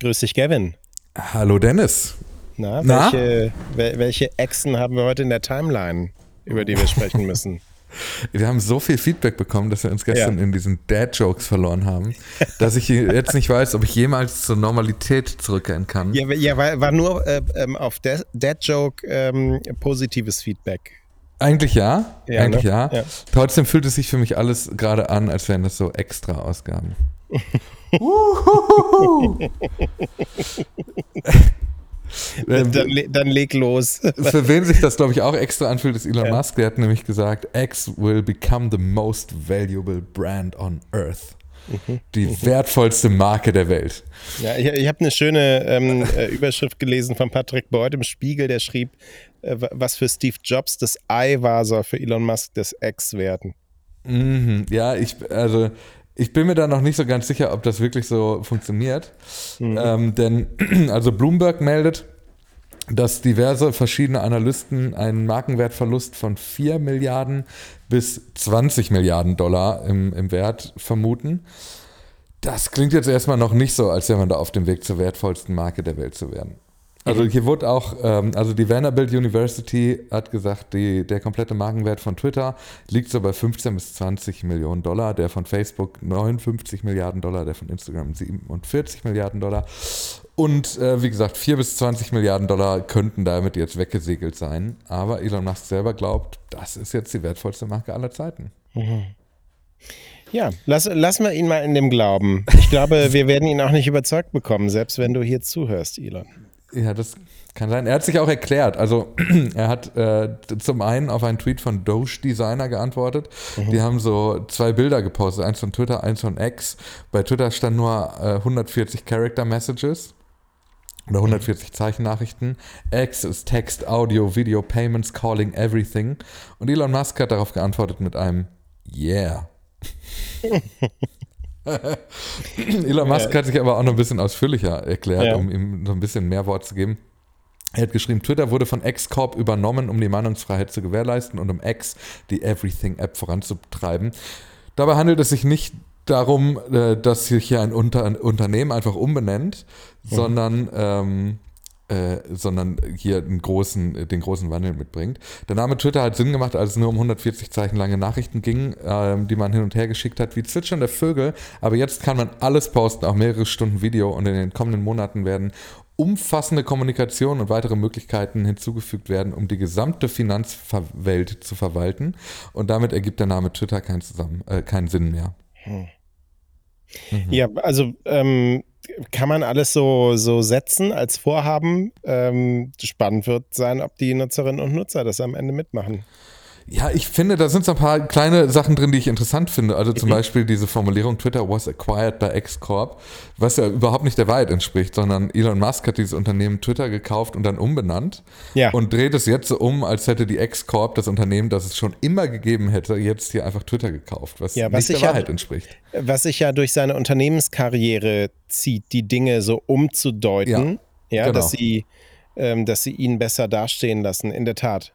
Grüß dich, Gavin. Hallo, Dennis. Na, Na? Welche, welche Echsen haben wir heute in der Timeline, über die wir sprechen müssen? Wir haben so viel Feedback bekommen, dass wir uns gestern ja. in diesen Dad-Jokes verloren haben, dass ich jetzt nicht weiß, ob ich jemals zur Normalität zurückkehren kann. Ja, ja war, war nur äh, ähm, auf Dad-Joke ähm, positives Feedback. Eigentlich ja, ja eigentlich ne? ja. ja. Trotzdem fühlt es sich für mich alles gerade an, als wären das so extra Ausgaben. Dann, dann, leg los. Für wen sich das, glaube ich, auch extra anfühlt, ist Elon ja. Musk. Der hat nämlich gesagt, X will become the most valuable brand on Earth. Mhm. Die mhm. wertvollste Marke der Welt. Ja, ich, ich habe eine schöne ähm, äh, Überschrift gelesen von Patrick Beuth im Spiegel, der schrieb, äh, was für Steve Jobs das I war, soll für Elon Musk das X werden. Mhm. Ja, ich, also ich bin mir da noch nicht so ganz sicher, ob das wirklich so funktioniert. Mhm. Ähm, denn, also Bloomberg meldet, dass diverse verschiedene Analysten einen Markenwertverlust von 4 Milliarden bis 20 Milliarden Dollar im, im Wert vermuten. Das klingt jetzt erstmal noch nicht so, als wäre man da auf dem Weg zur wertvollsten Marke der Welt zu werden. Also hier wurde auch, ähm, also die Vanderbilt University hat gesagt, die, der komplette Markenwert von Twitter liegt so bei 15 bis 20 Millionen Dollar, der von Facebook 59 Milliarden Dollar, der von Instagram 47 Milliarden Dollar. Und äh, wie gesagt, 4 bis 20 Milliarden Dollar könnten damit jetzt weggesegelt sein. Aber Elon Musk selber glaubt, das ist jetzt die wertvollste Marke aller Zeiten. Mhm. Ja, lass, lassen wir ihn mal in dem Glauben. Ich glaube, wir werden ihn auch nicht überzeugt bekommen, selbst wenn du hier zuhörst, Elon. Ja, das kann sein. Er hat sich auch erklärt. Also er hat äh, zum einen auf einen Tweet von Doge Designer geantwortet. Mhm. Die haben so zwei Bilder gepostet, eins von Twitter, eins von X. Bei Twitter stand nur äh, 140 Character Messages oder 140 Zeichennachrichten. X ist Text, Audio, Video, Payments, Calling, Everything. Und Elon Musk hat darauf geantwortet mit einem Yeah. Elon Musk hat sich aber auch noch ein bisschen ausführlicher erklärt, ja. um ihm so ein bisschen mehr Wort zu geben. Er hat geschrieben, Twitter wurde von X-Corp übernommen, um die Meinungsfreiheit zu gewährleisten und um X, die Everything-App, voranzutreiben. Dabei handelt es sich nicht darum, äh, dass sich hier ein Unternehmen einfach umbenennt, mhm. sondern ähm, äh, sondern hier einen großen, den großen Wandel mitbringt. Der Name Twitter hat Sinn gemacht, als es nur um 140 Zeichen lange Nachrichten ging, äh, die man hin und her geschickt hat, wie zwitschernde Vögel. Aber jetzt kann man alles posten, auch mehrere Stunden Video und in den kommenden Monaten werden umfassende Kommunikation und weitere Möglichkeiten hinzugefügt werden, um die gesamte Finanzwelt zu verwalten. Und damit ergibt der Name Twitter keinen, zusammen, äh, keinen Sinn mehr. Hm. Mhm. Ja, also ähm, kann man alles so, so setzen als Vorhaben. Ähm, spannend wird sein, ob die Nutzerinnen und Nutzer das am Ende mitmachen. Ja, ich finde, da sind so ein paar kleine Sachen drin, die ich interessant finde. Also zum mhm. Beispiel diese Formulierung, Twitter was acquired by X-Corp, was ja überhaupt nicht der Wahrheit entspricht, sondern Elon Musk hat dieses Unternehmen Twitter gekauft und dann umbenannt ja. und dreht es jetzt so um, als hätte die X-Corp, das Unternehmen, das es schon immer gegeben hätte, jetzt hier einfach Twitter gekauft, was, ja, was nicht der Wahrheit ja, entspricht. Was sich ja durch seine Unternehmenskarriere zieht, die Dinge so umzudeuten, ja, genau. dass, sie, ähm, dass sie ihn besser dastehen lassen, in der Tat.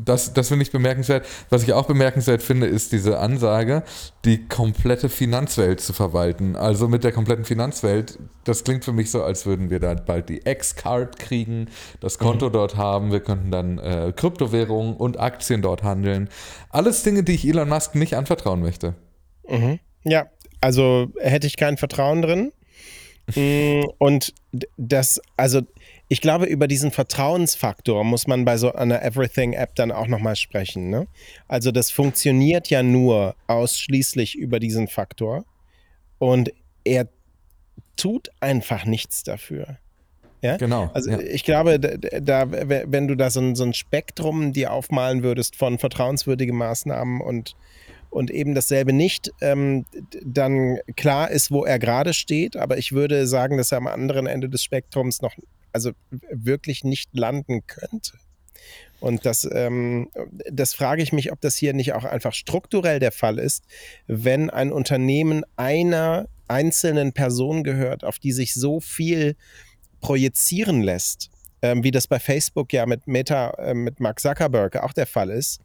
Das, das finde ich bemerkenswert. Was ich auch bemerkenswert finde, ist diese Ansage, die komplette Finanzwelt zu verwalten. Also mit der kompletten Finanzwelt, das klingt für mich so, als würden wir da bald die X-Card kriegen, das Konto mhm. dort haben, wir könnten dann äh, Kryptowährungen und Aktien dort handeln. Alles Dinge, die ich Elon Musk nicht anvertrauen möchte. Mhm. Ja, also hätte ich kein Vertrauen drin. Mm, und das, also ich glaube, über diesen Vertrauensfaktor muss man bei so einer Everything-App dann auch nochmal sprechen. Ne? Also das funktioniert ja nur ausschließlich über diesen Faktor und er tut einfach nichts dafür. Ja? Genau. Also ja. ich glaube, da, da, wenn du da so ein, so ein Spektrum dir aufmalen würdest von vertrauenswürdigen Maßnahmen und und eben dasselbe nicht, ähm, dann klar ist, wo er gerade steht. Aber ich würde sagen, dass er am anderen Ende des Spektrums noch also wirklich nicht landen könnte. Und das, ähm, das frage ich mich, ob das hier nicht auch einfach strukturell der Fall ist, wenn ein Unternehmen einer einzelnen Person gehört, auf die sich so viel projizieren lässt, ähm, wie das bei Facebook ja mit Meta, äh, mit Mark Zuckerberg auch der Fall ist.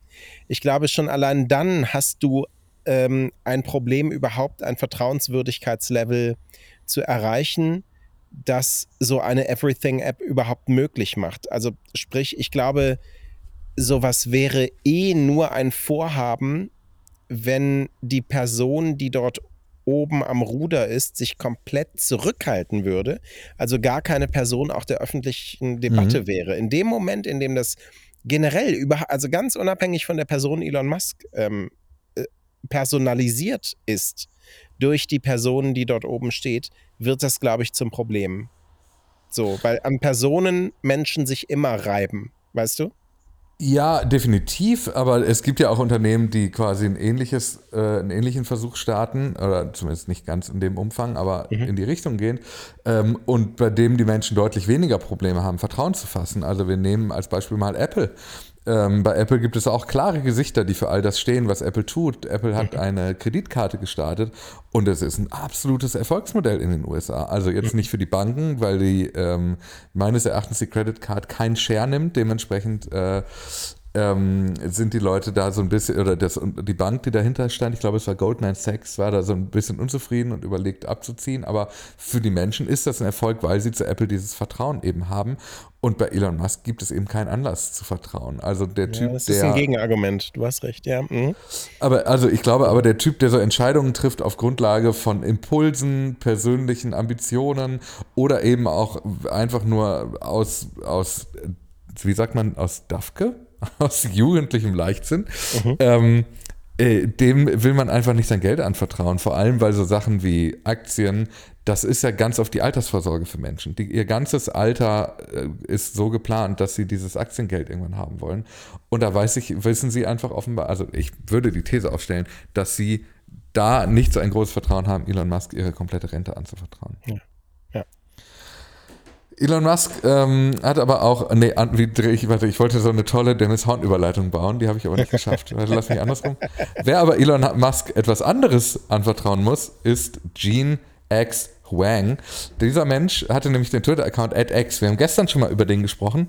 Ich glaube, schon allein dann hast du ähm, ein Problem, überhaupt ein Vertrauenswürdigkeitslevel zu erreichen, das so eine Everything-App überhaupt möglich macht. Also sprich, ich glaube, sowas wäre eh nur ein Vorhaben, wenn die Person, die dort oben am Ruder ist, sich komplett zurückhalten würde, also gar keine Person auch der öffentlichen Debatte mhm. wäre. In dem Moment, in dem das generell über, also ganz unabhängig von der Person Elon Musk ähm, äh, personalisiert ist durch die Person, die dort oben steht, wird das, glaube ich, zum Problem. So, weil an Personen Menschen sich immer reiben, weißt du? Ja, definitiv, aber es gibt ja auch Unternehmen, die quasi ein ähnliches, äh, einen ähnlichen Versuch starten, oder zumindest nicht ganz in dem Umfang, aber mhm. in die Richtung gehen, ähm, und bei dem die Menschen deutlich weniger Probleme haben, Vertrauen zu fassen. Also wir nehmen als Beispiel mal Apple. Ähm, bei Apple gibt es auch klare Gesichter, die für all das stehen, was Apple tut. Apple hat mhm. eine Kreditkarte gestartet und es ist ein absolutes Erfolgsmodell in den USA. Also jetzt mhm. nicht für die Banken, weil die ähm, meines Erachtens die Credit Card keinen Share nimmt. Dementsprechend äh, ähm, sind die Leute da so ein bisschen, oder das, die Bank, die dahinter stand, ich glaube, es war Goldman Sachs, war da so ein bisschen unzufrieden und überlegt abzuziehen. Aber für die Menschen ist das ein Erfolg, weil sie zu Apple dieses Vertrauen eben haben. Und bei Elon Musk gibt es eben keinen Anlass zu vertrauen. Also der Typ, ja, das ist der, ein Gegenargument. Du hast recht, ja. Mhm. Aber also ich glaube, aber der Typ, der so Entscheidungen trifft auf Grundlage von Impulsen, persönlichen Ambitionen oder eben auch einfach nur aus aus wie sagt man aus Dafke? aus jugendlichem Leichtsinn, mhm. ähm, äh, dem will man einfach nicht sein Geld anvertrauen. Vor allem, weil so Sachen wie Aktien, das ist ja ganz auf die Altersvorsorge für Menschen. Die, ihr ganzes Alter äh, ist so geplant, dass sie dieses Aktiengeld irgendwann haben wollen. Und da weiß ich, wissen sie einfach offenbar, also ich würde die These aufstellen, dass sie da nicht so ein großes Vertrauen haben, Elon Musk ihre komplette Rente anzuvertrauen. Ja. Elon Musk ähm, hat aber auch, nee, wie drehe ich, warte, ich wollte so eine tolle Dennis Horn-Überleitung bauen, die habe ich aber nicht geschafft. Warte, lass mich andersrum. Wer aber Elon Musk etwas anderes anvertrauen muss, ist Gene X Wang. Dieser Mensch hatte nämlich den Twitter-Account @x. Wir haben gestern schon mal über den gesprochen.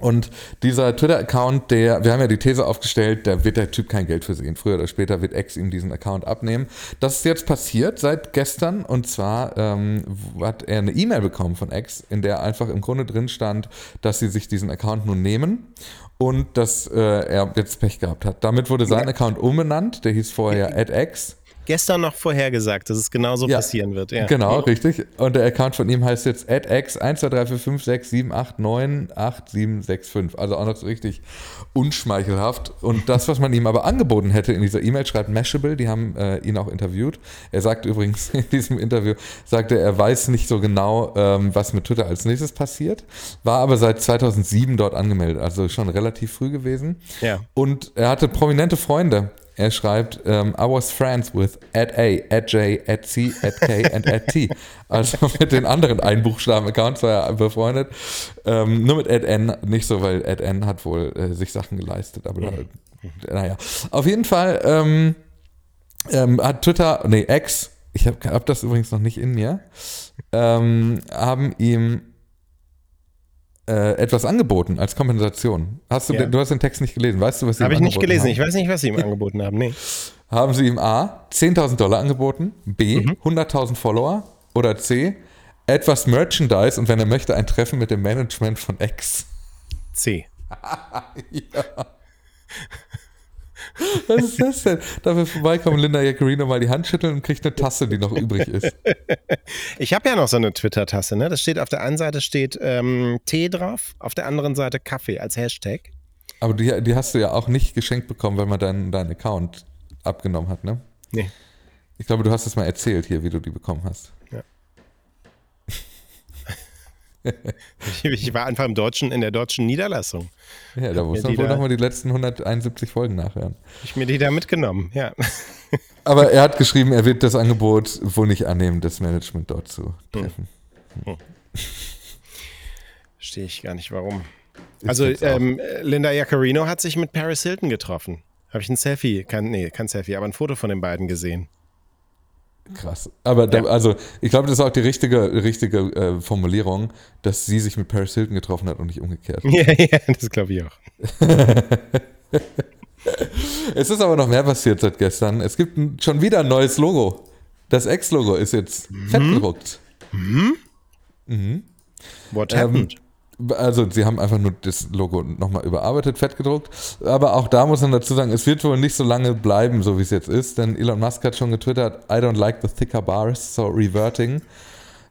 Und dieser Twitter-Account, der, wir haben ja die These aufgestellt, da wird der Typ kein Geld für sehen. Früher oder später wird X ihm diesen Account abnehmen. Das ist jetzt passiert seit gestern und zwar ähm, hat er eine E-Mail bekommen von X, in der einfach im Grunde drin stand, dass sie sich diesen Account nun nehmen und dass äh, er jetzt Pech gehabt hat. Damit wurde sein Account umbenannt, der hieß vorher AdX gestern noch vorhergesagt, dass es genauso ja, passieren wird. Ja. Genau, richtig. Und der Account von ihm heißt jetzt adx 1, 2, 3, 4, 5, 6, 7, 8, 9, 8, 7, 6, 5. Also auch noch so richtig unschmeichelhaft. Und das, was man ihm aber angeboten hätte in dieser E-Mail, schreibt Mashable, die haben äh, ihn auch interviewt. Er sagt übrigens in diesem Interview, sagte er, weiß nicht so genau, ähm, was mit Twitter als nächstes passiert, war aber seit 2007 dort angemeldet, also schon relativ früh gewesen. Ja. Und er hatte prominente Freunde er schreibt, ähm, I was friends with at A, at J, at C, at K and at T. Also mit den anderen Einbuchstaben-Accounts war er befreundet. Ähm, nur mit at N nicht so, weil at N hat wohl äh, sich Sachen geleistet. Aber da, naja. Auf jeden Fall ähm, ähm, hat Twitter, nee, X, ich habe hab das übrigens noch nicht in mir, ähm, haben ihm äh, etwas angeboten als Kompensation. Hast du, ja. den, du hast den Text nicht gelesen, weißt du, was sie Habe ich nicht gelesen, haben? ich weiß nicht, was sie ihm angeboten haben, nee. Haben sie ihm A, 10.000 Dollar angeboten, B, mhm. 100.000 Follower oder C, etwas Merchandise und wenn er möchte, ein Treffen mit dem Management von X. C. ja. Was ist das denn? Darf wir vorbeikommen, Linda Jaccarino mal die Hand schütteln und kriegt eine Tasse, die noch übrig ist. Ich habe ja noch so eine Twitter-Tasse, ne? Das steht auf der einen Seite steht ähm, Tee drauf, auf der anderen Seite Kaffee als Hashtag. Aber die, die hast du ja auch nicht geschenkt bekommen, weil man deinen dein Account abgenommen hat, ne? Nee. Ich glaube, du hast es mal erzählt hier, wie du die bekommen hast. Ja. ich, war einfach im deutschen, in der deutschen Niederlassung. Ja, da muss man wohl nochmal die letzten 171 Folgen nachhören. Ich mir die da mitgenommen, ja. Aber er hat geschrieben, er wird das Angebot wohl nicht annehmen, das Management dort zu treffen. Hm. Hm. Verstehe ich gar nicht, warum. Ich also ähm, Linda Jaccarino hat sich mit Paris Hilton getroffen. Habe ich ein Selfie, kein, nee, kein Selfie, aber ein Foto von den beiden gesehen. Krass. Aber da, also, ich glaube, das ist auch die richtige, richtige äh, Formulierung, dass sie sich mit Paris Hilton getroffen hat und nicht umgekehrt. Ja, ja, das glaube ich auch. es ist aber noch mehr passiert seit gestern. Es gibt schon wieder ein neues Logo. Das X-Logo ist jetzt mhm. fett gedruckt. Mhm. Mhm. What happened? Ähm, also sie haben einfach nur das Logo nochmal überarbeitet, fett gedruckt. Aber auch da muss man dazu sagen, es wird wohl nicht so lange bleiben, so wie es jetzt ist, denn Elon Musk hat schon getwittert, I don't like the thicker bars, so reverting.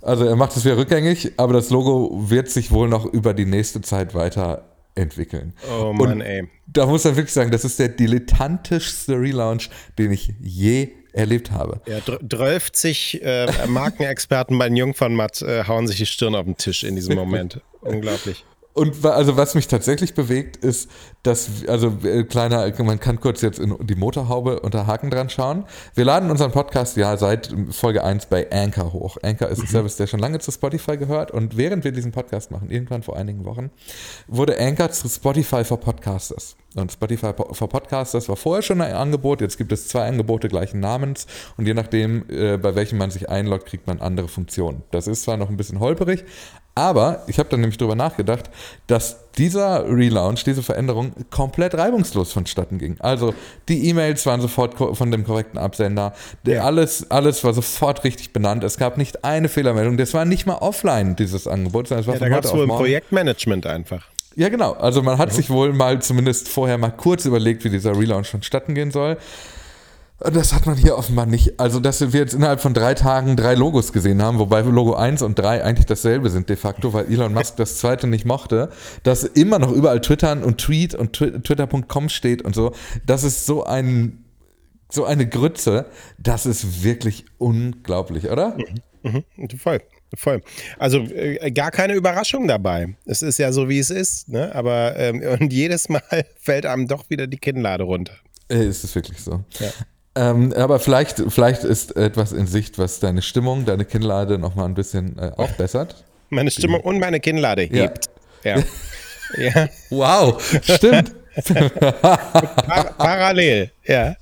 Also er macht es wieder rückgängig, aber das Logo wird sich wohl noch über die nächste Zeit weiterentwickeln. Oh Mann, ey. Da muss man wirklich sagen, das ist der dilettantischste Relaunch, den ich je erlebt habe. Ja, 12 äh, Markenexperten bei den Jungfernmatt äh, hauen sich die Stirn auf den Tisch in diesem Moment. Unglaublich. Und also was mich tatsächlich bewegt, ist, dass, also äh, kleiner, man kann kurz jetzt in die Motorhaube unter Haken dran schauen. Wir laden unseren Podcast ja seit Folge 1 bei Anchor hoch. Anchor ist ein mhm. Service, der schon lange zu Spotify gehört und während wir diesen Podcast machen, irgendwann vor einigen Wochen, wurde Anchor zu Spotify for Podcasters. Und Spotify for Podcasters war vorher schon ein Angebot, jetzt gibt es zwei Angebote gleichen Namens und je nachdem, äh, bei welchem man sich einloggt, kriegt man andere Funktionen. Das ist zwar noch ein bisschen holperig, aber ich habe dann nämlich darüber nachgedacht, dass dieser Relaunch, diese Veränderung komplett reibungslos vonstatten ging. Also die E-Mails waren sofort von dem korrekten Absender, ja. alles, alles war sofort richtig benannt. Es gab nicht eine Fehlermeldung. Das war nicht mal offline, dieses Angebot, sondern es war ja, da gab es wohl ein Projektmanagement einfach. Ja, genau. Also man hat mhm. sich wohl mal zumindest vorher mal kurz überlegt, wie dieser Relaunch vonstatten gehen soll. Das hat man hier offenbar nicht. Also, dass wir jetzt innerhalb von drei Tagen drei Logos gesehen haben, wobei Logo 1 und 3 eigentlich dasselbe sind de facto, weil Elon Musk das zweite nicht mochte, dass immer noch überall Twittern und Tweet und Twitter.com steht und so. Das ist so ein, so eine Grütze. Das ist wirklich unglaublich, oder? Mhm, mhm, voll. Voll. Also äh, gar keine Überraschung dabei. Es ist ja so, wie es ist, ne? Aber ähm, und jedes Mal fällt einem doch wieder die Kinnlade runter. Äh, ist es wirklich so. Ja. Ähm, aber vielleicht, vielleicht ist etwas in Sicht, was deine Stimmung, deine Kinnlade nochmal ein bisschen äh, aufbessert. Meine Stimmung und meine Kinnlade hebt. Ja. ja. ja. Wow, stimmt. Par parallel, ja.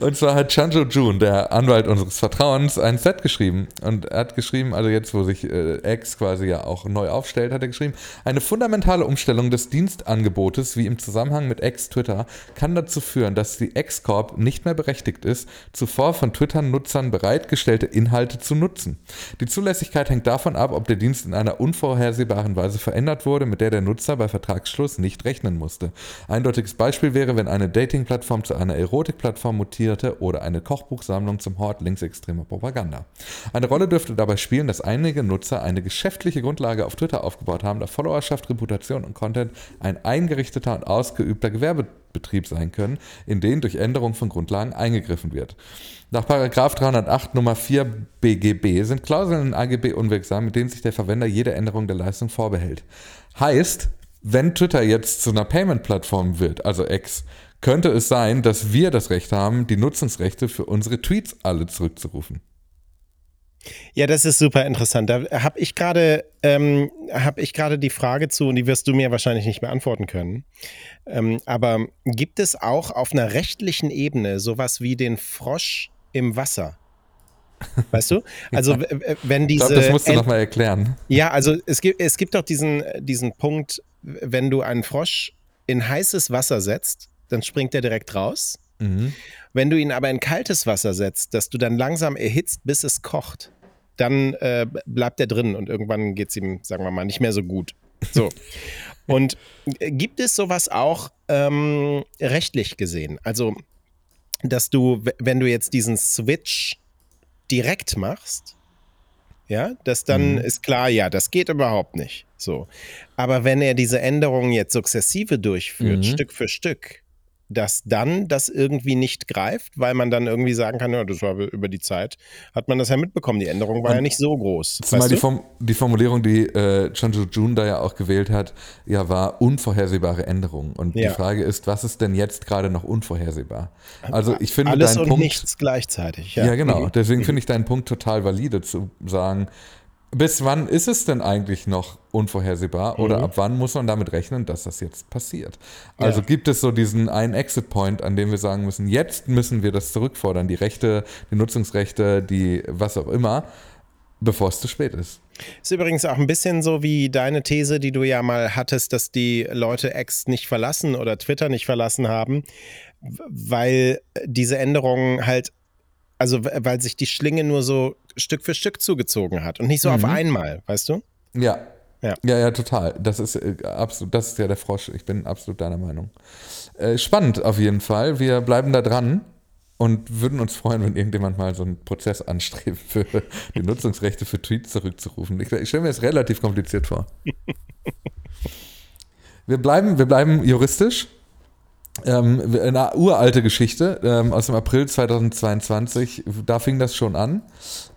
Und zwar hat Chanjo Jun, der Anwalt unseres Vertrauens, ein Set geschrieben. Und er hat geschrieben, also jetzt, wo sich äh, X quasi ja auch neu aufstellt, hat er geschrieben, eine fundamentale Umstellung des Dienstangebotes, wie im Zusammenhang mit X Twitter, kann dazu führen, dass die X-Corp nicht mehr berechtigt ist, zuvor von Twitter-Nutzern bereitgestellte Inhalte zu nutzen. Die Zulässigkeit hängt davon ab, ob der Dienst in einer unvorhersehbaren Weise verändert wurde, mit der der Nutzer bei Vertragsschluss nicht rechnen musste. Eindeutig eindeutiges Beispiel wäre, wenn eine Dating-Plattform zu einer Erotik-Plattform mutierte oder eine Kochbuchsammlung zum Hort linksextremer Propaganda. Eine Rolle dürfte dabei spielen, dass einige Nutzer eine geschäftliche Grundlage auf Twitter aufgebaut haben, da Followerschaft, Reputation und Content ein eingerichteter und ausgeübter Gewerbebetrieb sein können, in denen durch Änderung von Grundlagen eingegriffen wird. Nach 308 Nummer 4 BGB sind Klauseln in AGB unwirksam, mit denen sich der Verwender jede Änderung der Leistung vorbehält. Heißt, wenn Twitter jetzt zu einer Payment-Plattform wird, also X, könnte es sein, dass wir das Recht haben, die Nutzungsrechte für unsere Tweets alle zurückzurufen. Ja, das ist super interessant. Da habe ich gerade ähm, habe ich gerade die Frage zu und die wirst du mir wahrscheinlich nicht beantworten können. Ähm, aber gibt es auch auf einer rechtlichen Ebene sowas wie den Frosch im Wasser? Weißt du? Also wenn diese. Ich glaube, das musst du nochmal erklären. Ja, also es gibt, es gibt doch diesen, diesen Punkt, wenn du einen Frosch in heißes Wasser setzt, dann springt er direkt raus. Mhm. Wenn du ihn aber in kaltes Wasser setzt, dass du dann langsam erhitzt, bis es kocht, dann äh, bleibt er drin und irgendwann geht es ihm, sagen wir mal, nicht mehr so gut. So. und äh, gibt es sowas auch ähm, rechtlich gesehen? Also, dass du, wenn du jetzt diesen Switch direkt machst, ja, dass dann mhm. ist klar, ja, das geht überhaupt nicht. So. Aber wenn er diese Änderungen jetzt sukzessive durchführt, mhm. Stück für Stück, dass dann das irgendwie nicht greift, weil man dann irgendwie sagen kann, ja, das war über die Zeit, hat man das ja mitbekommen. Die Änderung war Und ja nicht so groß. Zumal die, Form, die, Formulierung, die äh, Chanju Jun da ja auch gewählt hat, ja, war unvorhersehbare Änderung. Und ja. die Frage ist, was ist denn jetzt gerade noch unvorhersehbar? Also ich finde Alles deinen und Punkt, nichts gleichzeitig. Ja, ja genau. Mhm. Deswegen mhm. finde ich deinen Punkt total valide zu sagen, bis wann ist es denn eigentlich noch unvorhersehbar oder mhm. ab wann muss man damit rechnen, dass das jetzt passiert? Also ja. gibt es so diesen einen Exit-Point, an dem wir sagen müssen, jetzt müssen wir das zurückfordern, die Rechte, die Nutzungsrechte, die was auch immer, bevor es zu spät ist. Ist übrigens auch ein bisschen so wie deine These, die du ja mal hattest, dass die Leute X nicht verlassen oder Twitter nicht verlassen haben, weil diese Änderungen halt also weil sich die Schlinge nur so Stück für Stück zugezogen hat und nicht so mhm. auf einmal, weißt du? Ja. Ja. ja, ja, total. Das ist äh, absolut, das ist ja der Frosch. Ich bin absolut deiner Meinung. Äh, spannend auf jeden Fall. Wir bleiben da dran und würden uns freuen, wenn irgendjemand mal so einen Prozess anstrebt, für die Nutzungsrechte für Tweets zurückzurufen. Ich, ich stelle mir das relativ kompliziert vor. Wir bleiben, wir bleiben juristisch. Ähm, eine uralte Geschichte ähm, aus dem April 2022, da fing das schon an.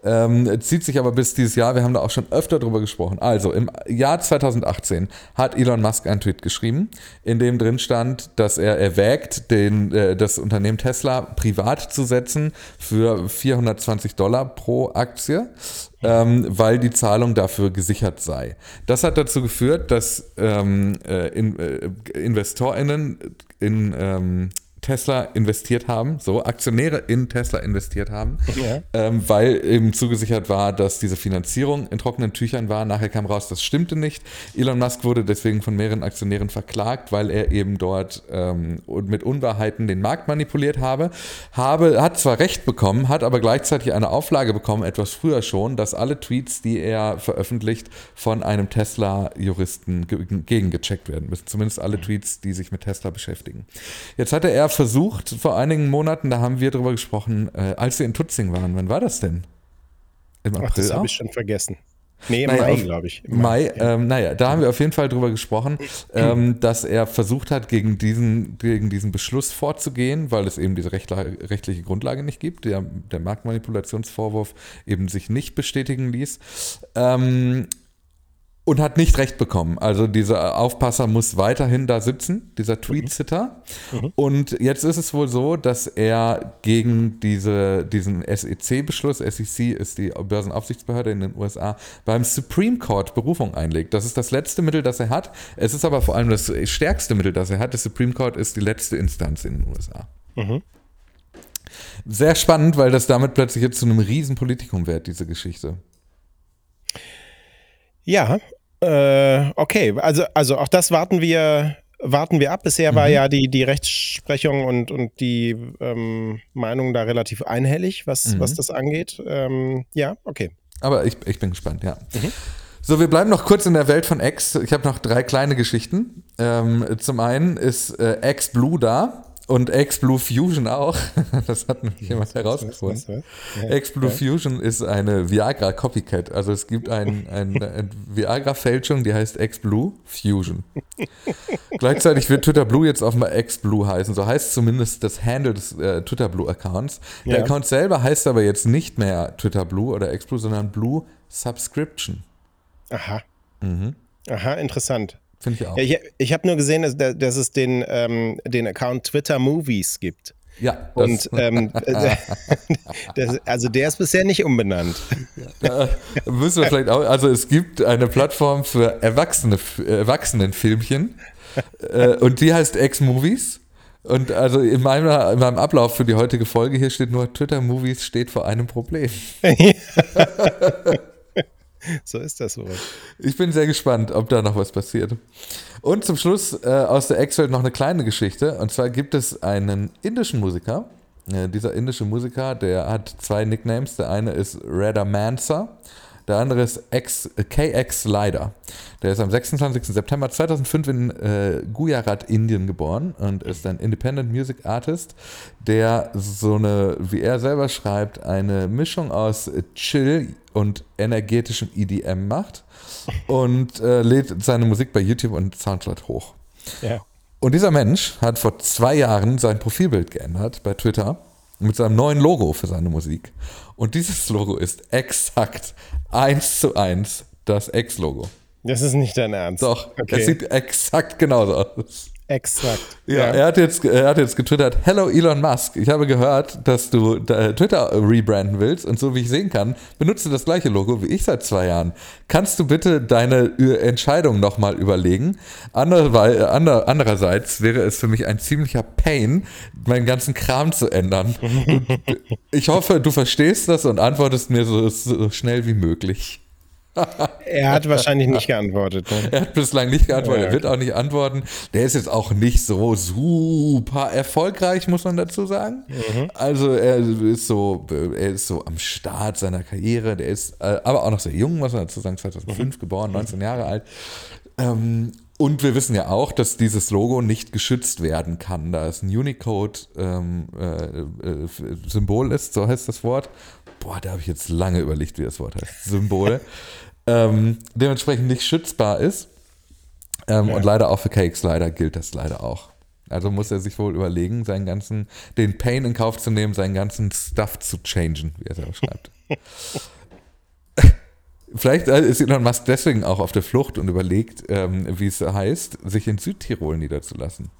Ähm, zieht sich aber bis dieses Jahr, wir haben da auch schon öfter drüber gesprochen. Also im Jahr 2018 hat Elon Musk einen Tweet geschrieben, in dem drin stand, dass er erwägt, den, äh, das Unternehmen Tesla privat zu setzen für 420 Dollar pro Aktie, ähm, weil die Zahlung dafür gesichert sei. Das hat dazu geführt, dass ähm, äh, in, äh, InvestorInnen in ähm, Tesla investiert haben, so Aktionäre in Tesla investiert haben, ja. ähm, weil eben zugesichert war, dass diese Finanzierung in trockenen Tüchern war. Nachher kam raus, das stimmte nicht. Elon Musk wurde deswegen von mehreren Aktionären verklagt, weil er eben dort ähm, mit Unwahrheiten den Markt manipuliert habe. habe. Hat zwar Recht bekommen, hat aber gleichzeitig eine Auflage bekommen, etwas früher schon, dass alle Tweets, die er veröffentlicht, von einem Tesla-Juristen gegengecheckt werden müssen. Zumindest alle Tweets, die sich mit Tesla beschäftigen. Jetzt hatte er versucht vor einigen Monaten, da haben wir drüber gesprochen, äh, als wir in Tutzing waren. Wann war das denn? Im April? Ach, das habe ich schon vergessen. Nee, im naja, Mai, glaube ich. Im Mai, Mai ja. ähm, naja, da haben wir auf jeden Fall drüber gesprochen, ähm, dass er versucht hat, gegen diesen, gegen diesen Beschluss vorzugehen, weil es eben diese rechtliche Grundlage nicht gibt, der, der Marktmanipulationsvorwurf eben sich nicht bestätigen ließ. Ähm, und hat nicht recht bekommen. Also dieser Aufpasser muss weiterhin da sitzen, dieser Tweet-Sitter. Mhm. mhm. Und jetzt ist es wohl so, dass er gegen diese, diesen SEC-Beschluss, SEC ist die Börsenaufsichtsbehörde in den USA, beim Supreme Court Berufung einlegt. Das ist das letzte Mittel, das er hat. Es ist aber vor allem das stärkste Mittel, das er hat. Das Supreme Court ist die letzte Instanz in den USA. Mhm. Sehr spannend, weil das damit plötzlich jetzt zu einem Riesenpolitikum wird, diese Geschichte. Ja, äh, okay, also, also auch das warten wir, warten wir ab. Bisher war mhm. ja die, die Rechtsprechung und, und die ähm, Meinung da relativ einhellig, was, mhm. was das angeht. Ähm, ja, okay. Aber ich, ich bin gespannt, ja. Mhm. So, wir bleiben noch kurz in der Welt von X. Ich habe noch drei kleine Geschichten. Ähm, zum einen ist äh, X Blue da. Und X-Blue Fusion auch. Das hat nämlich jemand herausgefunden. X-Blue Fusion ist eine Viagra-Copycat. Also es gibt ein, ein, ein Viagra-Fälschung, die heißt X-Blue Fusion. Gleichzeitig wird Twitter Blue jetzt auf mal X-Blue heißen. So heißt zumindest das Handle des äh, Twitter Blue-Accounts. Der ja. Account selber heißt aber jetzt nicht mehr Twitter Blue oder X-Blue, sondern Blue Subscription. Aha. Mhm. Aha, interessant. Finde ich auch. Ja, ich, ich habe nur gesehen, dass, dass es den, ähm, den Account Twitter Movies gibt. Ja. Und ähm, das, also der ist bisher nicht umbenannt. Da müssen wir vielleicht auch, also es gibt eine Plattform für Erwachsene, Erwachsenenfilmchen äh, und die heißt X-Movies. Und also in meinem, in meinem Ablauf für die heutige Folge hier steht nur Twitter Movies steht vor einem Problem. so ist das wohl. Ich bin sehr gespannt, ob da noch was passiert. Und zum Schluss äh, aus der Ex-Welt noch eine kleine Geschichte. Und zwar gibt es einen indischen Musiker. Äh, dieser indische Musiker, der hat zwei Nicknames. Der eine ist Radha Mansa. Der andere ist X, KX Slider. Der ist am 26. September 2005 in äh, Gujarat, Indien geboren und ist ein Independent Music Artist, der so eine, wie er selber schreibt, eine Mischung aus Chill und energetischem EDM macht und äh, lädt seine Musik bei YouTube und Soundcloud hoch. Ja. Und dieser Mensch hat vor zwei Jahren sein Profilbild geändert bei Twitter mit seinem neuen Logo für seine Musik. Und dieses Logo ist exakt eins zu eins das X-Logo. Das ist nicht dein Ernst. Doch, okay. es sieht exakt genauso aus. Exakt. Ja, ja, Er, hat jetzt, er hat jetzt getwittert, Hello Elon Musk, ich habe gehört, dass du Twitter rebranden willst und so wie ich sehen kann, benutzt du das gleiche Logo wie ich seit zwei Jahren. Kannst du bitte deine Entscheidung nochmal überlegen? andererseits wäre es für mich ein ziemlicher Pain, meinen ganzen Kram zu ändern. ich hoffe, du verstehst das und antwortest mir so, so schnell wie möglich. er hat wahrscheinlich nicht geantwortet. Ne? Er hat bislang nicht geantwortet, ja, er wird auch nicht antworten. Der ist jetzt auch nicht so super erfolgreich, muss man dazu sagen. Mhm. Also er ist so, er ist so am Start seiner Karriere, der ist äh, aber auch noch sehr jung, muss man dazu sagen, 2005 mhm. geboren, 19 Jahre alt. Ähm, und wir wissen ja auch, dass dieses Logo nicht geschützt werden kann, da es ein Unicode-Symbol ähm, äh, äh, ist, so heißt das Wort. Boah, da habe ich jetzt lange überlegt, wie das Wort heißt. Symbol. ähm, dementsprechend nicht schützbar ist. Ähm, ja. Und leider auch für Cakes, leider gilt das leider auch. Also muss er sich wohl überlegen, seinen ganzen, den Pain in Kauf zu nehmen, seinen ganzen Stuff zu changen, wie er selber schreibt. Vielleicht äh, ist Elon Musk deswegen auch auf der Flucht und überlegt, ähm, wie es heißt, sich in Südtirol niederzulassen.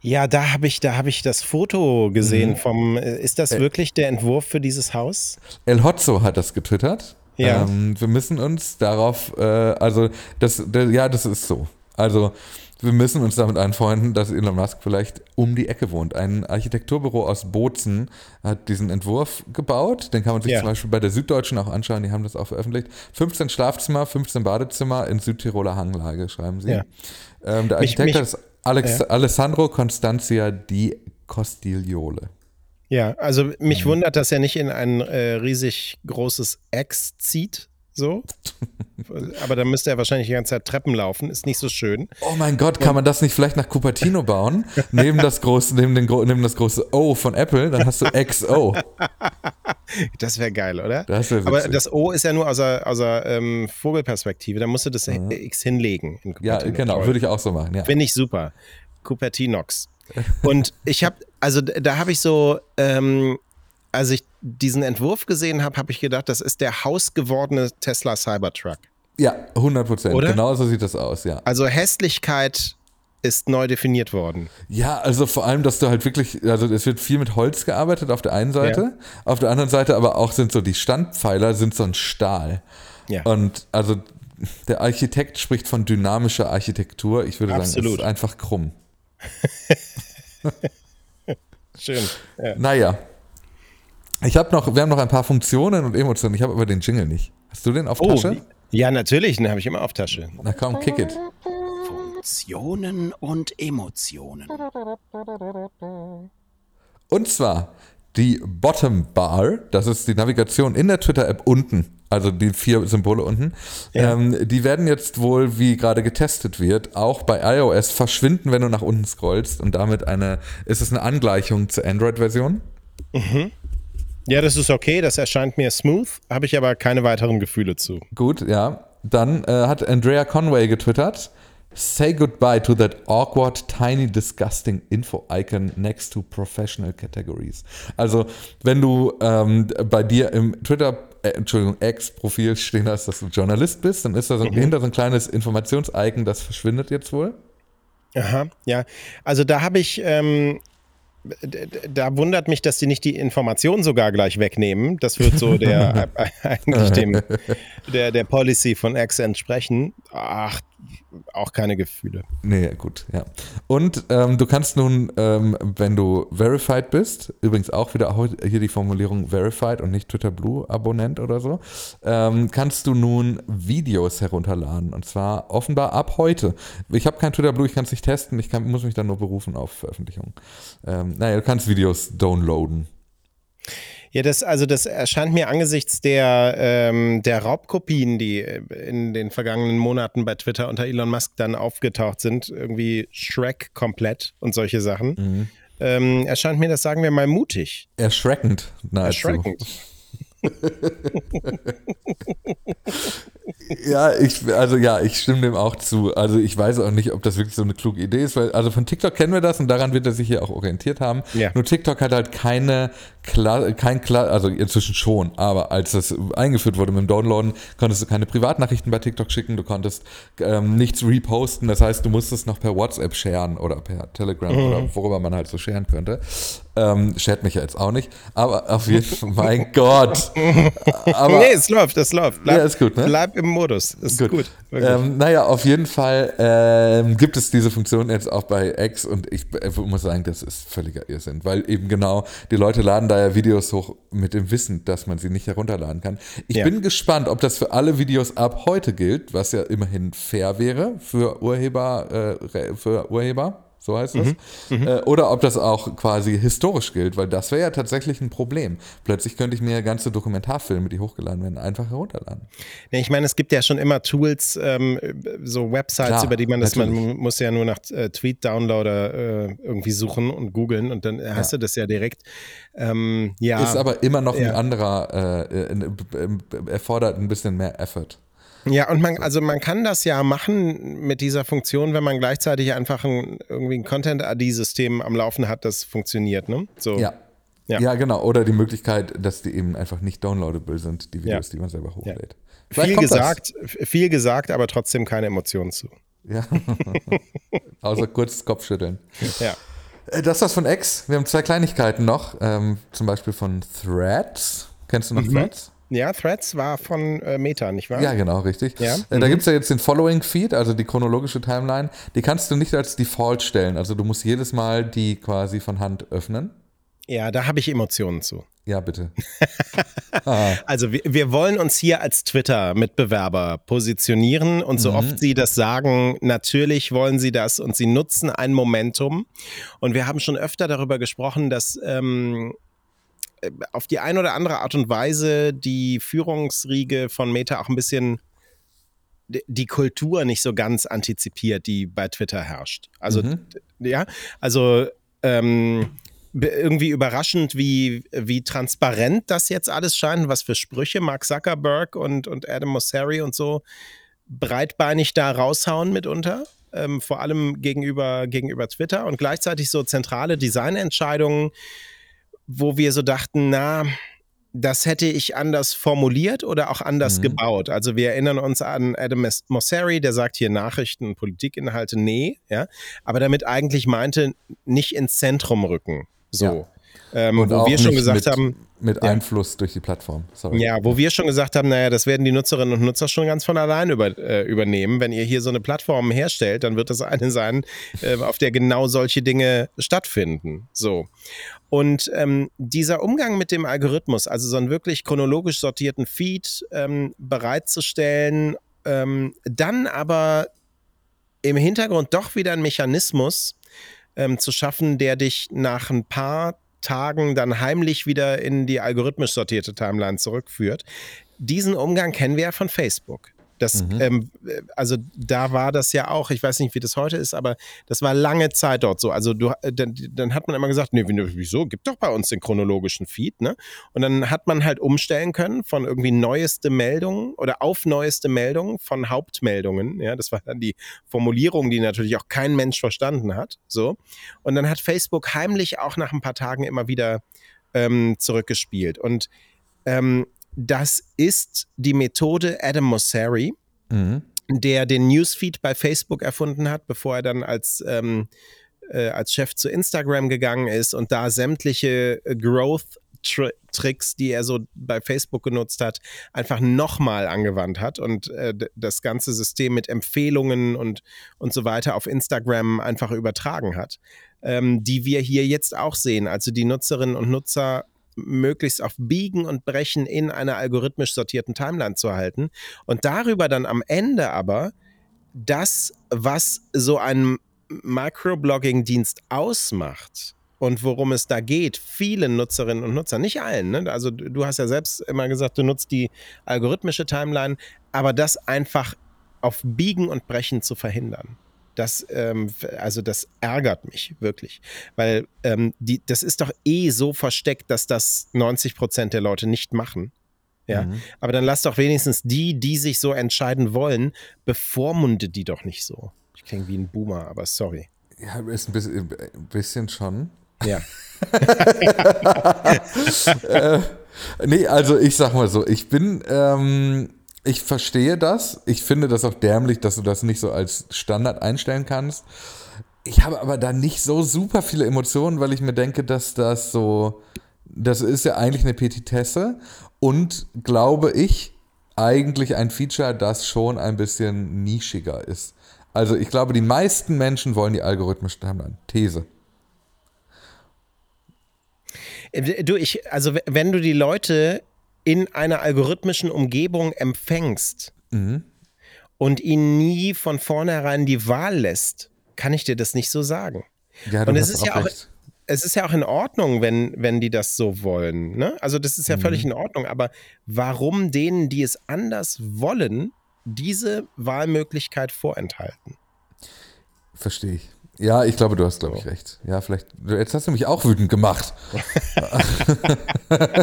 Ja, da habe ich, da ich das Foto gesehen mhm. vom. Äh, ist das äh, wirklich der Entwurf für dieses Haus? El Hotzo hat das getwittert. Ja. Ähm, wir müssen uns darauf, äh, also das, der, ja, das ist so. Also wir müssen uns damit anfreunden, dass Elon Musk vielleicht um die Ecke wohnt. Ein Architekturbüro aus Bozen hat diesen Entwurf gebaut. Den kann man sich ja. zum Beispiel bei der Süddeutschen auch anschauen. Die haben das auch veröffentlicht. 15 Schlafzimmer, 15 Badezimmer in Südtiroler Hanglage, schreiben sie. Ja. Ähm, der Architekt mich, mich, ist Alex, ja. Alessandro Constantia di Costigliole. Ja, also mich mhm. wundert, dass er nicht in ein äh, riesig großes X zieht, so. Aber dann müsste er wahrscheinlich die ganze Zeit Treppen laufen. Ist nicht so schön. Oh mein Gott, kann man das nicht vielleicht nach Cupertino bauen? neben, das große, neben, den, neben das große O von Apple, dann hast du XO. Das wäre geil, oder? Das Aber das O ist ja nur aus der, aus der ähm, Vogelperspektive. Da musst du das mhm. X hinlegen. ja, genau, würde ich auch so machen. Ja. Finde ich super. Cupertinox. Und ich habe, also da habe ich so, ähm, als ich diesen Entwurf gesehen habe, habe ich gedacht, das ist der hausgewordene Tesla Cybertruck. Ja, 100 Prozent. Genau so sieht das aus, ja. Also Hässlichkeit ist neu definiert worden. Ja, also vor allem, dass du halt wirklich, also es wird viel mit Holz gearbeitet auf der einen Seite, ja. auf der anderen Seite aber auch sind so die Standpfeiler sind so ein Stahl. Ja. Und also der Architekt spricht von dynamischer Architektur. Ich würde Absolut. sagen, es ist einfach krumm. Schön. Ja. Naja, ich habe noch, wir haben noch ein paar Funktionen und Emotionen. Ich habe aber den Jingle nicht. Hast du den auf oh, Tasche? Ja, natürlich, den habe ich immer auf Tasche. Na komm, kick it. Funktionen und Emotionen. Und zwar die Bottom Bar, das ist die Navigation in der Twitter-App unten, also die vier Symbole unten, ja. ähm, die werden jetzt wohl, wie gerade getestet wird, auch bei iOS verschwinden, wenn du nach unten scrollst und damit eine, ist es eine Angleichung zur Android-Version. Mhm. Ja, das ist okay, das erscheint mir smooth, habe ich aber keine weiteren Gefühle zu. Gut, ja. Dann äh, hat Andrea Conway getwittert. Say goodbye to that awkward, tiny, disgusting info icon next to professional categories. Also, wenn du ähm, bei dir im Twitter, äh, Entschuldigung, Ex-Profil stehen hast, dass du Journalist bist, dann ist da so, mhm. hinter so ein kleines Informationsicon, das verschwindet jetzt wohl. Aha, ja. Also da habe ich ähm, da wundert mich, dass sie nicht die Information sogar gleich wegnehmen. Das wird so der eigentlich dem der, der Policy von X entsprechen. Ach, auch keine Gefühle. Nee, gut, ja. Und ähm, du kannst nun, ähm, wenn du verified bist, übrigens auch wieder hier die Formulierung verified und nicht Twitter Blue Abonnent oder so, ähm, kannst du nun Videos herunterladen. Und zwar offenbar ab heute. Ich habe kein Twitter Blue, ich kann es nicht testen, ich kann, muss mich dann nur berufen auf Veröffentlichungen. Ähm, naja, du kannst Videos downloaden. Ja, das, also das erscheint mir angesichts der, ähm, der Raubkopien, die äh, in den vergangenen Monaten bei Twitter unter Elon Musk dann aufgetaucht sind, irgendwie Shrek komplett und solche Sachen. Mhm. Ähm, erscheint mir das, sagen wir mal, mutig. Erschreckend. Nahezu. Erschreckend. ja, ich, also ja, ich stimme dem auch zu. Also ich weiß auch nicht, ob das wirklich so eine kluge Idee ist, weil, also von TikTok kennen wir das und daran wird er sich hier auch orientiert haben. Ja. Nur TikTok hat halt keine, kein klar, also inzwischen schon, aber als das eingeführt wurde mit dem Downloaden, konntest du keine Privatnachrichten bei TikTok schicken, du konntest ähm, nichts reposten, das heißt, du musstest noch per WhatsApp sharen oder per Telegram mhm. oder worüber man halt so sharen könnte. Ähm, shared mich ja jetzt auch nicht, aber auf jeden Fall, mein Gott. Aber, nee, es läuft, es läuft. Bleib, ja, ist gut, ne? Bleib im Modus. Ist gut. gut ähm, naja, auf jeden Fall ähm, gibt es diese Funktion jetzt auch bei X und ich äh, muss sagen, das ist völliger Irrsinn, weil eben genau die Leute laden da ja Videos hoch mit dem Wissen, dass man sie nicht herunterladen kann. Ich ja. bin gespannt, ob das für alle Videos ab heute gilt, was ja immerhin fair wäre für Urheber, äh, für Urheber so heißt es. Mhm. Mhm. Äh, oder ob das auch quasi historisch gilt, weil das wäre ja tatsächlich ein Problem. Plötzlich könnte ich mir ganze Dokumentarfilme, die hochgeladen werden, einfach herunterladen. Ja, ich meine, es gibt ja schon immer Tools, ähm, so Websites, Klar, über die man das, natürlich. man muss ja nur nach äh, Tweet-Downloader äh, irgendwie suchen und googeln und dann hast ja. du das ja direkt. Ähm, ja, Ist aber immer noch ein anderer, äh, äh, erfordert ein bisschen mehr Effort. Ja, und man, also man kann das ja machen mit dieser Funktion, wenn man gleichzeitig einfach ein, irgendwie ein Content-ID-System am Laufen hat, das funktioniert, ne? So. Ja. ja. Ja, genau. Oder die Möglichkeit, dass die eben einfach nicht downloadable sind, die Videos, ja. die man selber hochlädt. Ja. Viel gesagt, das. viel gesagt, aber trotzdem keine Emotionen zu. Ja. Außer kurzes Kopfschütteln. Ja. Äh, das war's von X. Wir haben zwei Kleinigkeiten noch. Ähm, zum Beispiel von Threads. Kennst du noch mhm. Threads? Ja, Threads war von äh, Meta, nicht wahr? Ja, genau, richtig. Ja? Äh, da mhm. gibt es ja jetzt den Following-Feed, also die chronologische Timeline. Die kannst du nicht als Default stellen. Also du musst jedes Mal die quasi von Hand öffnen. Ja, da habe ich Emotionen zu. Ja, bitte. also wir, wir, wollen uns hier als Twitter-Mitbewerber positionieren und so mhm. oft sie das sagen, natürlich wollen sie das und sie nutzen ein Momentum. Und wir haben schon öfter darüber gesprochen, dass ähm, äh, auf die eine oder andere Art und Weise die Führungsriege von Meta auch ein bisschen die Kultur nicht so ganz antizipiert, die bei Twitter herrscht. Also, mhm. ja, also ähm, irgendwie überraschend, wie, wie transparent das jetzt alles scheint, was für Sprüche Mark Zuckerberg und, und Adam Mosseri und so breitbeinig da raushauen mitunter. Ähm, vor allem gegenüber, gegenüber Twitter und gleichzeitig so zentrale Designentscheidungen, wo wir so dachten, na, das hätte ich anders formuliert oder auch anders mhm. gebaut. Also wir erinnern uns an Adam Mosseri, der sagt hier Nachrichten und Politikinhalte, nee, ja, aber damit eigentlich meinte, nicht ins Zentrum rücken. So. Ja. Ähm, und wo wir schon gesagt mit, haben. Mit Einfluss ja. durch die Plattform. Sorry. Ja, wo wir schon gesagt haben, naja, das werden die Nutzerinnen und Nutzer schon ganz von allein über, äh, übernehmen. Wenn ihr hier so eine Plattform herstellt, dann wird das eine sein, äh, auf der genau solche Dinge stattfinden. So. Und ähm, dieser Umgang mit dem Algorithmus, also so einen wirklich chronologisch sortierten Feed ähm, bereitzustellen, ähm, dann aber im Hintergrund doch wieder einen Mechanismus ähm, zu schaffen, der dich nach ein paar Tagen dann heimlich wieder in die algorithmisch sortierte Timeline zurückführt. Diesen Umgang kennen wir ja von Facebook. Das, mhm. ähm, also da war das ja auch, ich weiß nicht, wie das heute ist, aber das war lange Zeit dort so. Also du, äh, dann, dann hat man immer gesagt, nee, wieso? Gibt doch bei uns den chronologischen Feed, ne? Und dann hat man halt umstellen können von irgendwie neueste Meldungen oder auf neueste Meldungen von Hauptmeldungen. Ja, das war dann die Formulierung, die natürlich auch kein Mensch verstanden hat. So. Und dann hat Facebook heimlich auch nach ein paar Tagen immer wieder ähm, zurückgespielt. Und ähm, das ist die Methode Adam Mosseri, mhm. der den Newsfeed bei Facebook erfunden hat, bevor er dann als, ähm, äh, als Chef zu Instagram gegangen ist und da sämtliche äh, Growth Tricks, die er so bei Facebook genutzt hat, einfach nochmal angewandt hat und äh, das ganze System mit Empfehlungen und, und so weiter auf Instagram einfach übertragen hat, ähm, die wir hier jetzt auch sehen. Also die Nutzerinnen und Nutzer möglichst auf Biegen und Brechen in einer algorithmisch sortierten Timeline zu halten und darüber dann am Ende aber das, was so ein Microblogging-Dienst ausmacht und worum es da geht, vielen Nutzerinnen und Nutzern, nicht allen, ne? also du hast ja selbst immer gesagt, du nutzt die algorithmische Timeline, aber das einfach auf Biegen und Brechen zu verhindern. Das, ähm, also das ärgert mich wirklich, weil ähm, die, das ist doch eh so versteckt, dass das 90 Prozent der Leute nicht machen. Ja, mhm. aber dann lass doch wenigstens die, die sich so entscheiden wollen, bevormunde die doch nicht so. Ich klinge wie ein Boomer, aber sorry. Ja, ist ein bisschen, ein bisschen schon. Ja. äh, nee, also ich sag mal so, ich bin, ähm, ich verstehe das. Ich finde das auch dämlich, dass du das nicht so als Standard einstellen kannst. Ich habe aber da nicht so super viele Emotionen, weil ich mir denke, dass das so, das ist ja eigentlich eine Petitesse und glaube ich, eigentlich ein Feature, das schon ein bisschen nischiger ist. Also ich glaube, die meisten Menschen wollen die algorithmische Timeline. These. Äh, du, ich, also wenn du die Leute in einer algorithmischen Umgebung empfängst mhm. und ihnen nie von vornherein die Wahl lässt, kann ich dir das nicht so sagen. Ja, und es ist ja auch, es ist ja auch in Ordnung, wenn, wenn die das so wollen. Ne? Also das ist ja mhm. völlig in Ordnung. Aber warum denen, die es anders wollen, diese Wahlmöglichkeit vorenthalten? Verstehe ich. Ja, ich glaube, du hast, glaube ich, recht. Ja, vielleicht. Jetzt hast du mich auch wütend gemacht.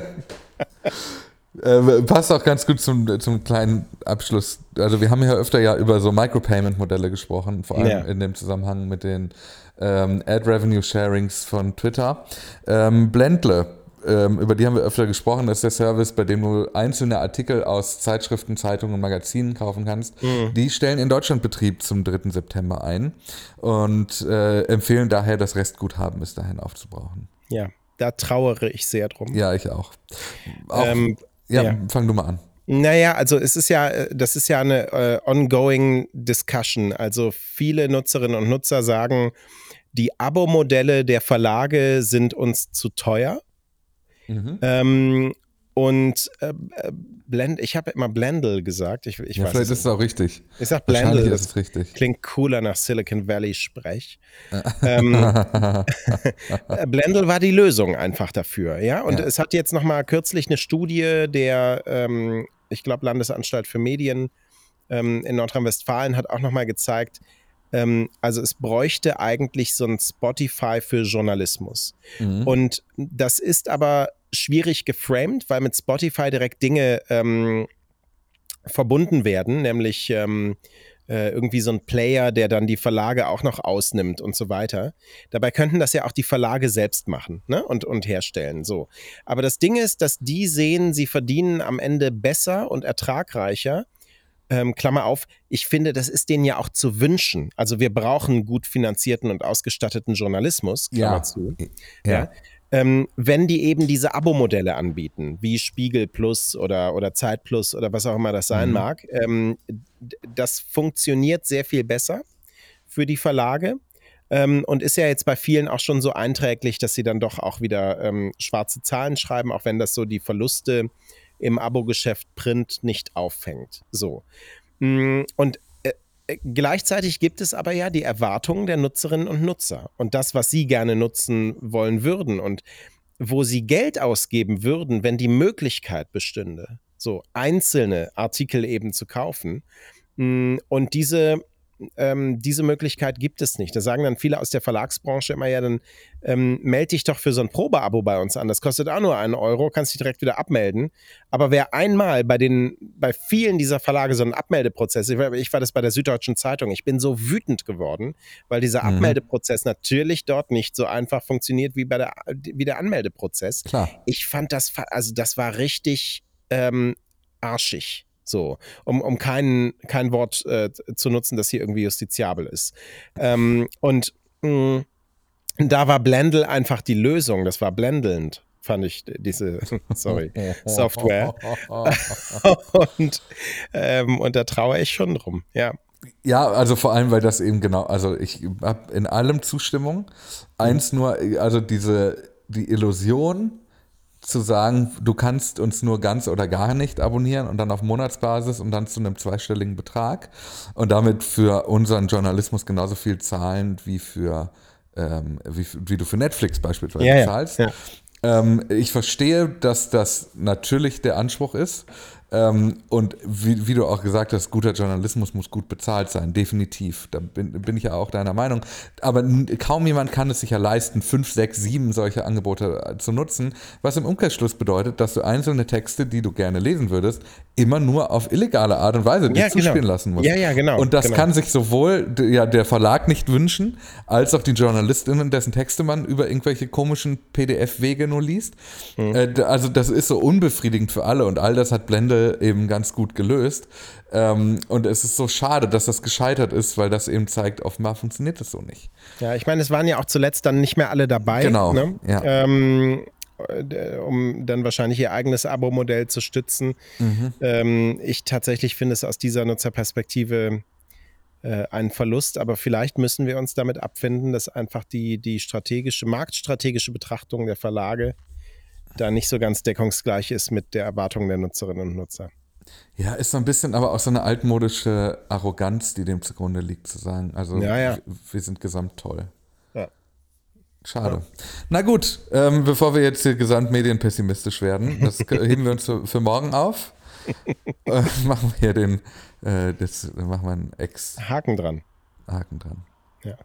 äh, passt auch ganz gut zum, zum kleinen Abschluss. Also, wir haben ja öfter ja über so Micropayment-Modelle gesprochen, vor allem ja. in dem Zusammenhang mit den ähm, Ad Revenue Sharings von Twitter. Ähm, Blendle ähm, über die haben wir öfter gesprochen, das ist der Service, bei dem du einzelne Artikel aus Zeitschriften, Zeitungen und Magazinen kaufen kannst. Mhm. Die stellen in Deutschland Betrieb zum 3. September ein und äh, empfehlen daher, das Restguthaben bis dahin aufzubrauchen. Ja, da trauere ich sehr drum. Ja, ich auch. auch ähm, ja, ja, fang du mal an. Naja, also es ist ja, äh, das ist ja eine äh, ongoing Discussion. Also viele Nutzerinnen und Nutzer sagen, die Abo-Modelle der Verlage sind uns zu teuer. Mhm. Ähm, und äh, äh, Blend, ich habe immer Blendle gesagt. Ich, ich ja, weiß vielleicht ist es auch richtig. Ich sag Blendle. ist es richtig. Klingt cooler nach Silicon Valley Sprech. ähm, Blendle war die Lösung einfach dafür, ja. Und ja. es hat jetzt noch mal kürzlich eine Studie der, ähm, ich glaube Landesanstalt für Medien ähm, in Nordrhein-Westfalen hat auch noch mal gezeigt, ähm, also es bräuchte eigentlich so ein Spotify für Journalismus. Mhm. Und das ist aber schwierig geframed, weil mit Spotify direkt Dinge ähm, verbunden werden, nämlich ähm, äh, irgendwie so ein Player, der dann die Verlage auch noch ausnimmt und so weiter. Dabei könnten das ja auch die Verlage selbst machen ne? und, und herstellen. So. Aber das Ding ist, dass die sehen, sie verdienen am Ende besser und ertragreicher, ähm, Klammer auf, ich finde, das ist denen ja auch zu wünschen. Also wir brauchen gut finanzierten und ausgestatteten Journalismus, Klammer ja. zu. Ja. ja. Ähm, wenn die eben diese Abo-Modelle anbieten, wie Spiegel Plus oder, oder Zeit Plus oder was auch immer das sein mhm. mag, ähm, das funktioniert sehr viel besser für die Verlage. Ähm, und ist ja jetzt bei vielen auch schon so einträglich, dass sie dann doch auch wieder ähm, schwarze Zahlen schreiben, auch wenn das so die Verluste im Abo-Geschäft Print nicht auffängt. So. Mm, und äh, äh, Gleichzeitig gibt es aber ja die Erwartungen der Nutzerinnen und Nutzer und das, was sie gerne nutzen wollen würden und wo sie Geld ausgeben würden, wenn die Möglichkeit bestünde, so einzelne Artikel eben zu kaufen. Mm, und diese ähm, diese Möglichkeit gibt es nicht. Da sagen dann viele aus der Verlagsbranche immer, ja, dann ähm, melde dich doch für so ein Probeabo bei uns an. Das kostet auch nur einen Euro, kannst dich direkt wieder abmelden. Aber wer einmal bei den, bei vielen dieser Verlage so einen Abmeldeprozess, ich war, ich war das bei der Süddeutschen Zeitung, ich bin so wütend geworden, weil dieser mhm. Abmeldeprozess natürlich dort nicht so einfach funktioniert wie bei der, wie der Anmeldeprozess. Klar. Ich fand das, also das war richtig ähm, arschig. So, um, um kein, kein Wort äh, zu nutzen, das hier irgendwie justiziabel ist. Ähm, und mh, mm, da war Blendle einfach die Lösung. Das war blendelnd, fand ich diese, sorry, Software. und, ähm, und da traue ich schon drum, ja. Ja, also vor allem, weil das eben genau, also ich habe in allem Zustimmung. Eins nur, also diese, die Illusion, zu sagen, du kannst uns nur ganz oder gar nicht abonnieren und dann auf Monatsbasis und dann zu einem zweistelligen Betrag und damit für unseren Journalismus genauso viel zahlen wie für ähm, wie, wie, du für Netflix beispielsweise ja, zahlst. Ja. Ähm, ich verstehe, dass das natürlich der Anspruch ist. Ähm, und wie, wie, du auch gesagt hast, guter Journalismus muss gut bezahlt sein, definitiv. Da bin, bin ich ja auch deiner Meinung. Aber kaum jemand kann es sich ja leisten, fünf, sechs, sieben solche Angebote äh, zu nutzen, was im Umkehrschluss bedeutet, dass du einzelne Texte, die du gerne lesen würdest, immer nur auf illegale Art und Weise ja, zuspielen genau. lassen musst. Ja, ja, genau. Und das genau. kann sich sowohl ja, der Verlag nicht wünschen, als auch die Journalistinnen, dessen Texte man über irgendwelche komischen PDF-Wege nur liest. Mhm. Also das ist so unbefriedigend für alle und all das hat Blende eben ganz gut gelöst. Ähm, und es ist so schade, dass das gescheitert ist, weil das eben zeigt, offenbar funktioniert das so nicht. Ja, ich meine, es waren ja auch zuletzt dann nicht mehr alle dabei. Genau. Ne? Ja. Ähm, äh, um dann wahrscheinlich ihr eigenes Abo-Modell zu stützen. Mhm. Ähm, ich tatsächlich finde es aus dieser Nutzerperspektive äh, ein Verlust, aber vielleicht müssen wir uns damit abfinden, dass einfach die, die strategische, marktstrategische Betrachtung der Verlage da nicht so ganz deckungsgleich ist mit der Erwartung der Nutzerinnen und Nutzer. Ja, ist so ein bisschen aber auch so eine altmodische Arroganz, die dem zugrunde liegt, zu sagen. Also ja, ja. wir sind gesamt toll. Ja. Schade. Na gut, ähm, bevor wir jetzt hier gesamtmedien pessimistisch werden, das heben wir uns für, für morgen auf. äh, machen wir hier den, äh, das, machen wir einen Ex. Haken dran. Haken dran. Ja.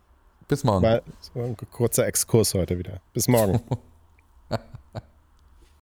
Bis morgen. Mal so ein kurzer Exkurs heute wieder. Bis morgen.